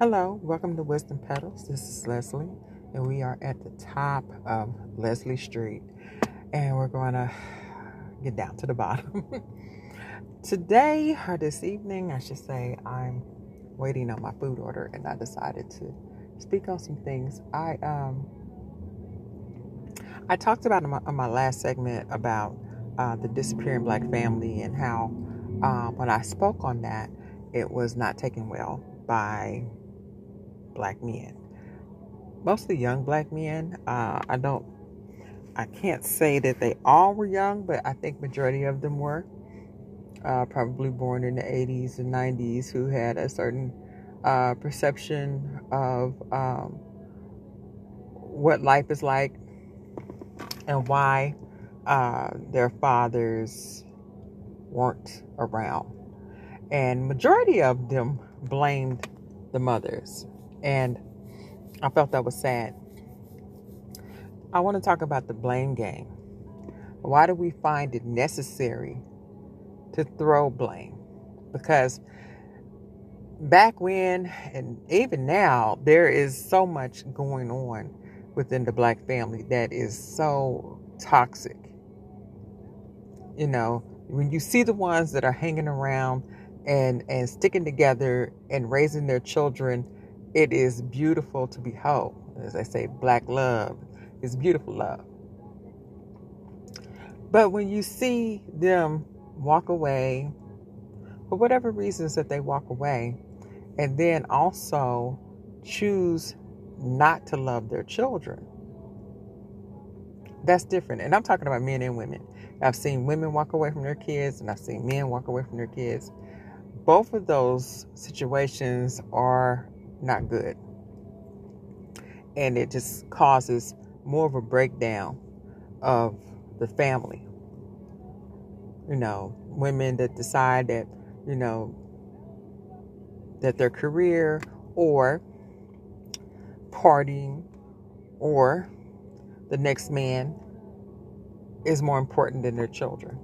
Hello, welcome to Wisdom Petals. This is Leslie, and we are at the top of Leslie Street, and we're going to get down to the bottom. Today, or this evening, I should say, I'm waiting on my food order, and I decided to speak on some things. I um I talked about in my, in my last segment about uh, the disappearing black family and how uh, when I spoke on that, it was not taken well by black men. Mostly young black men. Uh, I don't, I can't say that they all were young, but I think majority of them were. Uh, probably born in the 80s and 90s who had a certain uh, perception of um, what life is like and why uh, their fathers weren't around. And majority of them blamed the mothers. And I felt that was sad. I want to talk about the blame game. Why do we find it necessary to throw blame? Because back when and even now, there is so much going on within the black family that is so toxic. You know, when you see the ones that are hanging around and and sticking together and raising their children, it is beautiful to behold. As I say, black love is beautiful love. But when you see them walk away, for whatever reasons that they walk away, and then also choose not to love their children, that's different. And I'm talking about men and women. I've seen women walk away from their kids, and I've seen men walk away from their kids. Both of those situations are not good. And it just causes more of a breakdown of the family. You know, women that decide that, you know, that their career or partying or the next man is more important than their children.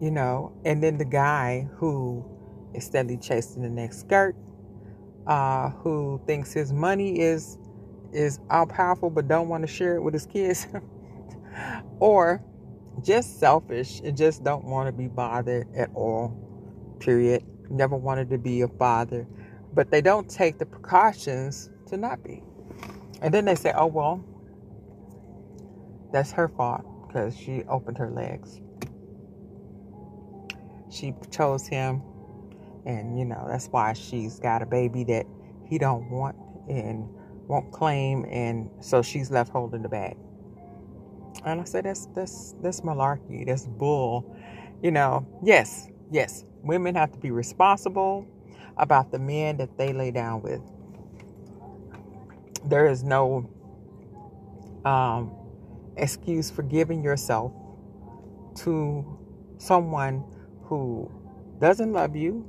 You know, and then the guy who is steadily chasing the next skirt, uh, who thinks his money is is all powerful but don't want to share it with his kids, or just selfish and just don't want to be bothered at all. Period. Never wanted to be a father, but they don't take the precautions to not be. And then they say, "Oh well, that's her fault because she opened her legs. She chose him, and you know that's why she's got a baby that he don't want and won't claim, and so she's left holding the bag. And I said, that's that's that's malarkey. That's bull. You know, yes, yes, women have to be responsible about the men that they lay down with. There is no um, excuse for giving yourself to someone who doesn't love you,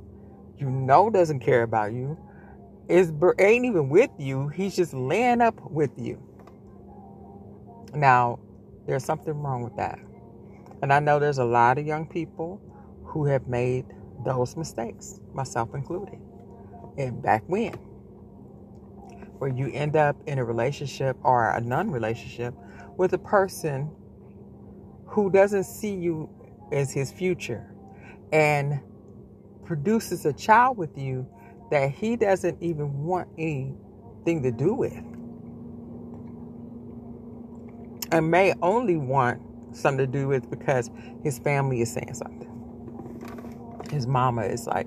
you know doesn't care about you, is ain't even with you. He's just laying up with you. Now, there's something wrong with that. And I know there's a lot of young people who have made those mistakes, myself included. And back when, where you end up in a relationship or a non relationship with a person who doesn't see you as his future and produces a child with you that he doesn't even want anything to do with. And may only want something to do with because his family is saying something. His mama is like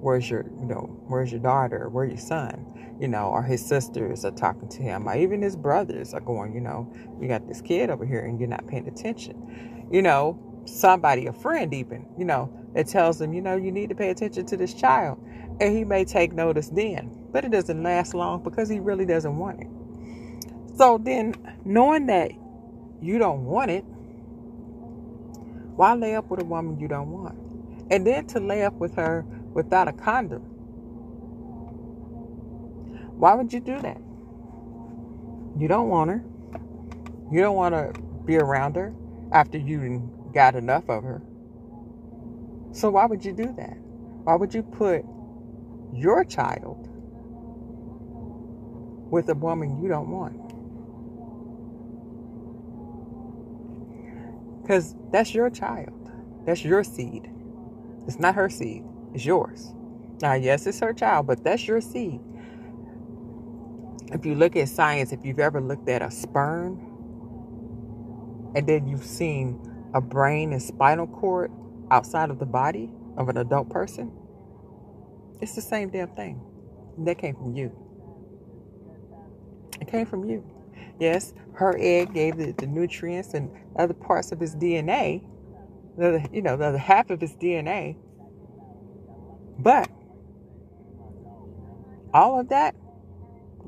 where's your you know where's your daughter? Where's your son? You know, or his sisters are talking to him, or even his brothers are going, you know, you got this kid over here and you're not paying attention. You know, somebody, a friend even, you know, it tells them, you know, you need to pay attention to this child. And he may take notice then, but it doesn't last long because he really doesn't want it. So then, knowing that you don't want it, why lay up with a woman you don't want? And then to lay up with her without a condom why would you do that? You don't want her. You don't want to be around her after you got enough of her. So why would you do that? Why would you put your child with a woman you don't want. Because that's your child. That's your seed. It's not her seed, it's yours. Now, yes, it's her child, but that's your seed. If you look at science, if you've ever looked at a sperm and then you've seen a brain and spinal cord outside of the body of an adult person, it's the same damn thing. That came from you. It came from you. Yes, her egg gave the, the nutrients and other parts of his DNA, the other, you know, the other half of his DNA. But all of that,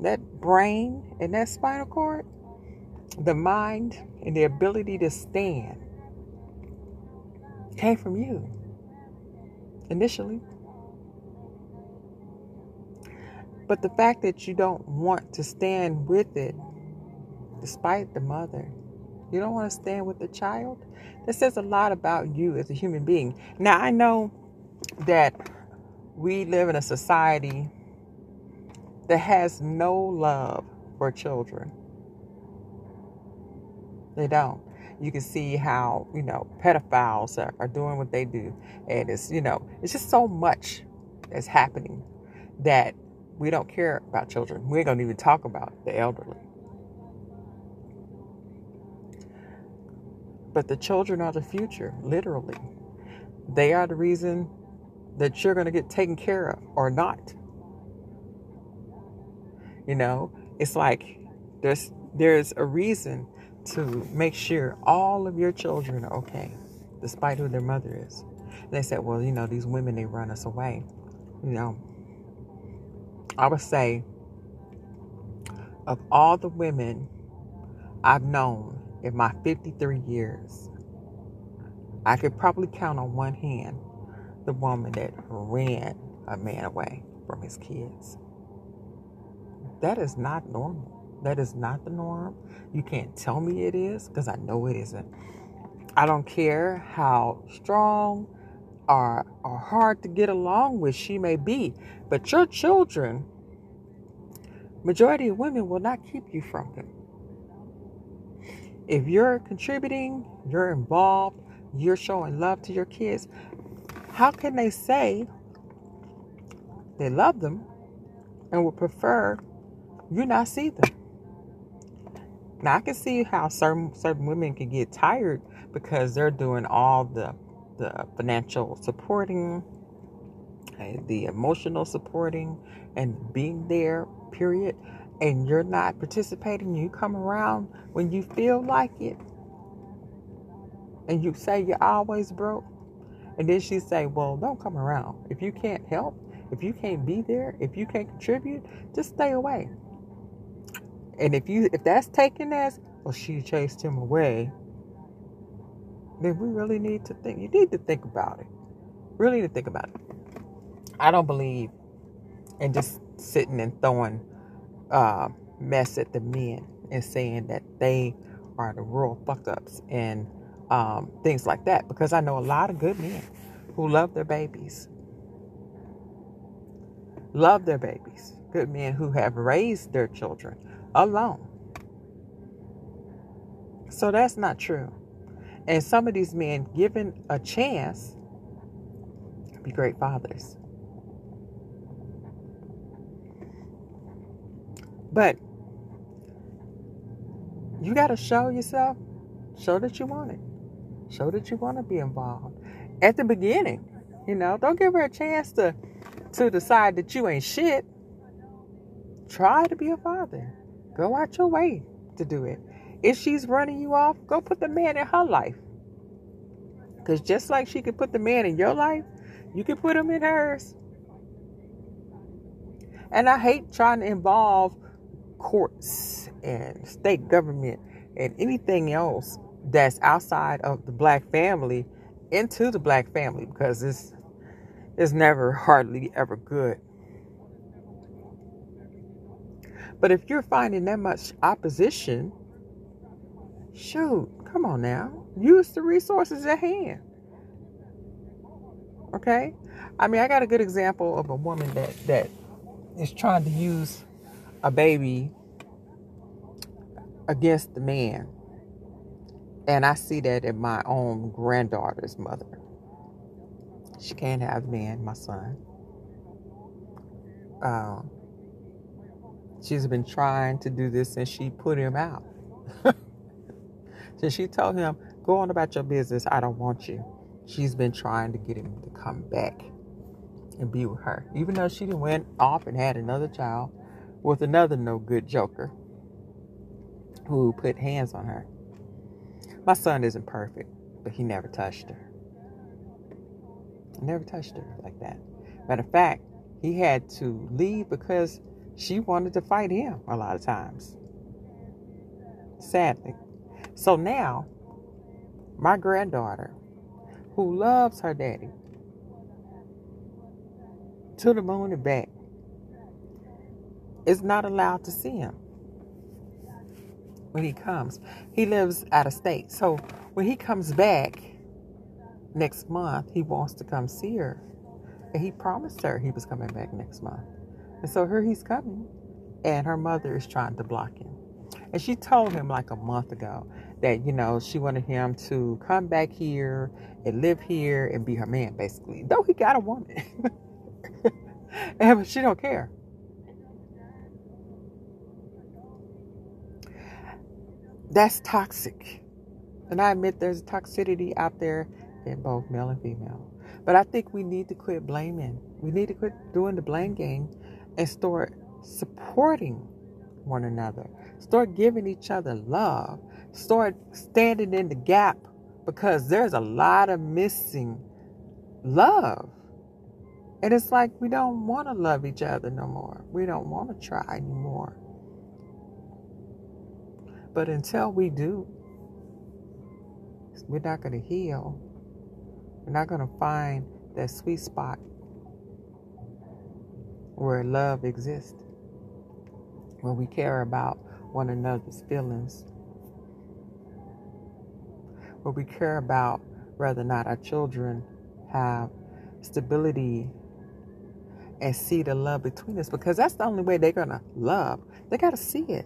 that brain and that spinal cord, the mind and the ability to stand came from you initially. But the fact that you don't want to stand with it, despite the mother, you don't want to stand with the child, that says a lot about you as a human being. Now, I know that we live in a society that has no love for children. They don't. You can see how, you know, pedophiles are, are doing what they do. And it's, you know, it's just so much that's happening that we don't care about children. We ain't gonna even talk about the elderly. But the children are the future, literally. They are the reason that you're gonna get taken care of or not. You know, it's like there's there's a reason to make sure all of your children are okay, despite who their mother is. And they said, well, you know, these women they run us away. You know, I would say of all the women I've known in my 53 years, I could probably count on one hand the woman that ran a man away from his kids. That is not normal. That is not the norm. You can't tell me it is because I know it isn't. I don't care how strong or, or hard to get along with she may be, but your children, majority of women will not keep you from them. If you're contributing, you're involved, you're showing love to your kids, how can they say they love them and would prefer you not see them. Now I can see how certain certain women can get tired because they're doing all the the financial supporting, the emotional supporting, and being there. Period. And you're not participating. You come around when you feel like it, and you say you're always broke. And then she say, "Well, don't come around if you can't help." If you can't be there, if you can't contribute, just stay away. And if you if that's taken as well, she chased him away, then we really need to think. You need to think about it. Really need to think about it. I don't believe in just sitting and throwing uh, mess at the men and saying that they are the real fuck ups and um, things like that. Because I know a lot of good men who love their babies, love their babies. Good men who have raised their children alone. So that's not true. And some of these men, given a chance, be great fathers. But you got to show yourself, show that you want it, show that you want to be involved at the beginning. You know, don't give her a chance to to decide that you ain't shit. Try to be a father. Go out your way to do it. If she's running you off, go put the man in her life. Because just like she could put the man in your life, you can put him in hers. And I hate trying to involve courts and state government and anything else that's outside of the black family into the black family because it's it's never hardly ever good. But if you're finding that much opposition, shoot, come on now. Use the resources at hand. Okay? I mean, I got a good example of a woman that that is trying to use a baby against the man. And I see that in my own granddaughter's mother. She can't have man, my son. Um, she's been trying to do this since she put him out. since she told him, go on about your business, I don't want you. She's been trying to get him to come back and be with her. Even though she went off and had another child with another no good joker who put hands on her. My son isn't perfect, but he never touched her. He never touched her like that. Matter of fact, he had to leave because she wanted to fight him a lot of times. Sadly. So now, my granddaughter, who loves her daddy, to the moon and back, is not allowed to see him when he comes. He lives out of state. So when he comes back next month, he wants to come see her. And he promised her he was coming back next month. And so here he's coming. And her mother is trying to block him. And she told him like a month ago that, you know, she wanted him to come back here and live here and be her man, basically. Though he got a woman. and she don't care. That's toxic. And I admit there's toxicity out there in both male and female. But I think we need to quit blaming. We need to quit doing the blame game and start supporting one another. Start giving each other love. Start standing in the gap because there's a lot of missing love. And it's like we don't want to love each other no more. We don't want to try anymore. But until we do, we're not going to heal. We're not going to find that sweet spot where love exists, where we care about one another's feelings, where we care about whether or not our children have stability and see the love between us because that's the only way they're going to love. They got to see it.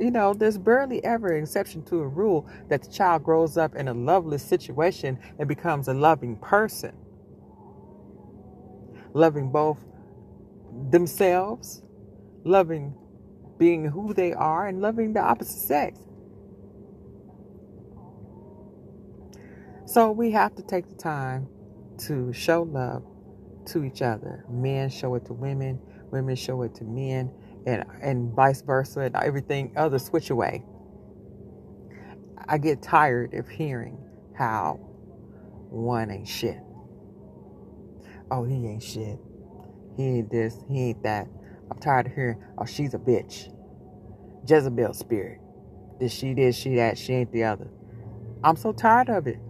You know, there's barely ever an exception to a rule that the child grows up in a loveless situation and becomes a loving person. Loving both themselves, loving being who they are, and loving the opposite sex. So we have to take the time to show love to each other. Men show it to women, women show it to men and and vice versa and everything other switch away. I get tired of hearing how one ain't shit. Oh, he ain't shit. He ain't this, he ain't that. I'm tired of hearing, oh, she's a bitch. Jezebel spirit. This she this, she that, she ain't the other. I'm so tired of it.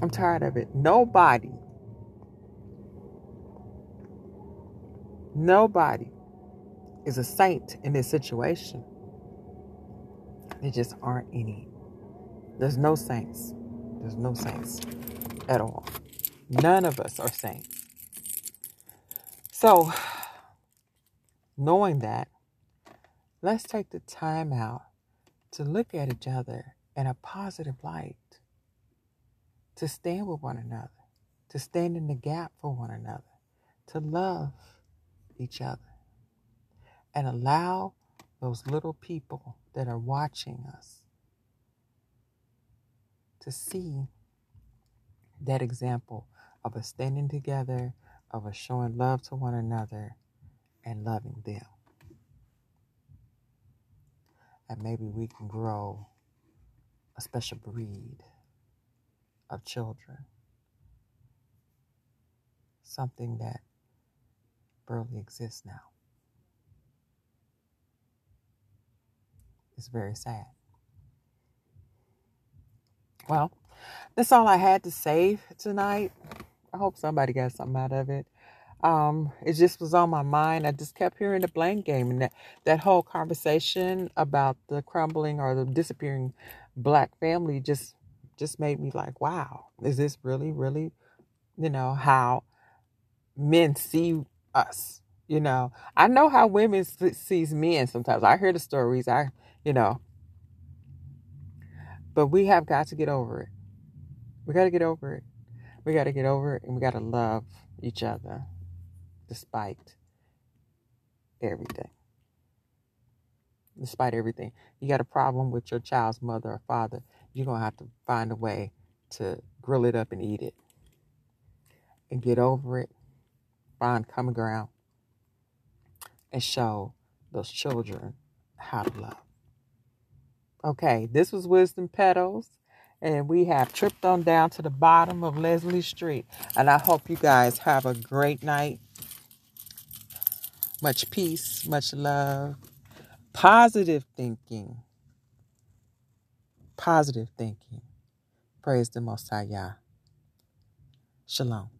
I'm tired of it. Nobody, nobody is a saint in this situation. There just aren't any. There's no saints. There's no saints at all. None of us are saints. So, knowing that, let's take the time out to look at each other in a positive light, to stand with one another, to stand in the gap for one another, to love each other and allow those little people that are watching us to see that example of us standing together, of us showing love to one another and loving them. And maybe we can grow a special breed of children. Something that barely exists now. It's very sad. Well, that's all I had to say tonight. I hope somebody got something out of it. Um, it just was on my mind. I just kept hearing the blame game and that, that whole conversation about the crumbling or the disappearing black family just just made me like, wow, is this really, really, you know, how men see us? You know, I know how women sees men sometimes. I hear the stories. I, you know, but we have got to get over it. We got to get over it. We got to get over it, and we got to love each other despite everything. Despite everything, you got a problem with your child's mother or father, you're going to have to find a way to grill it up and eat it. And get over it, find common ground, and show those children how to love. Okay, this was Wisdom Petals, and we have tripped on down to the bottom of Leslie Street. And I hope you guys have a great night. Much peace, much love, positive thinking. Positive thinking. Praise the Most High Yah. Shalom.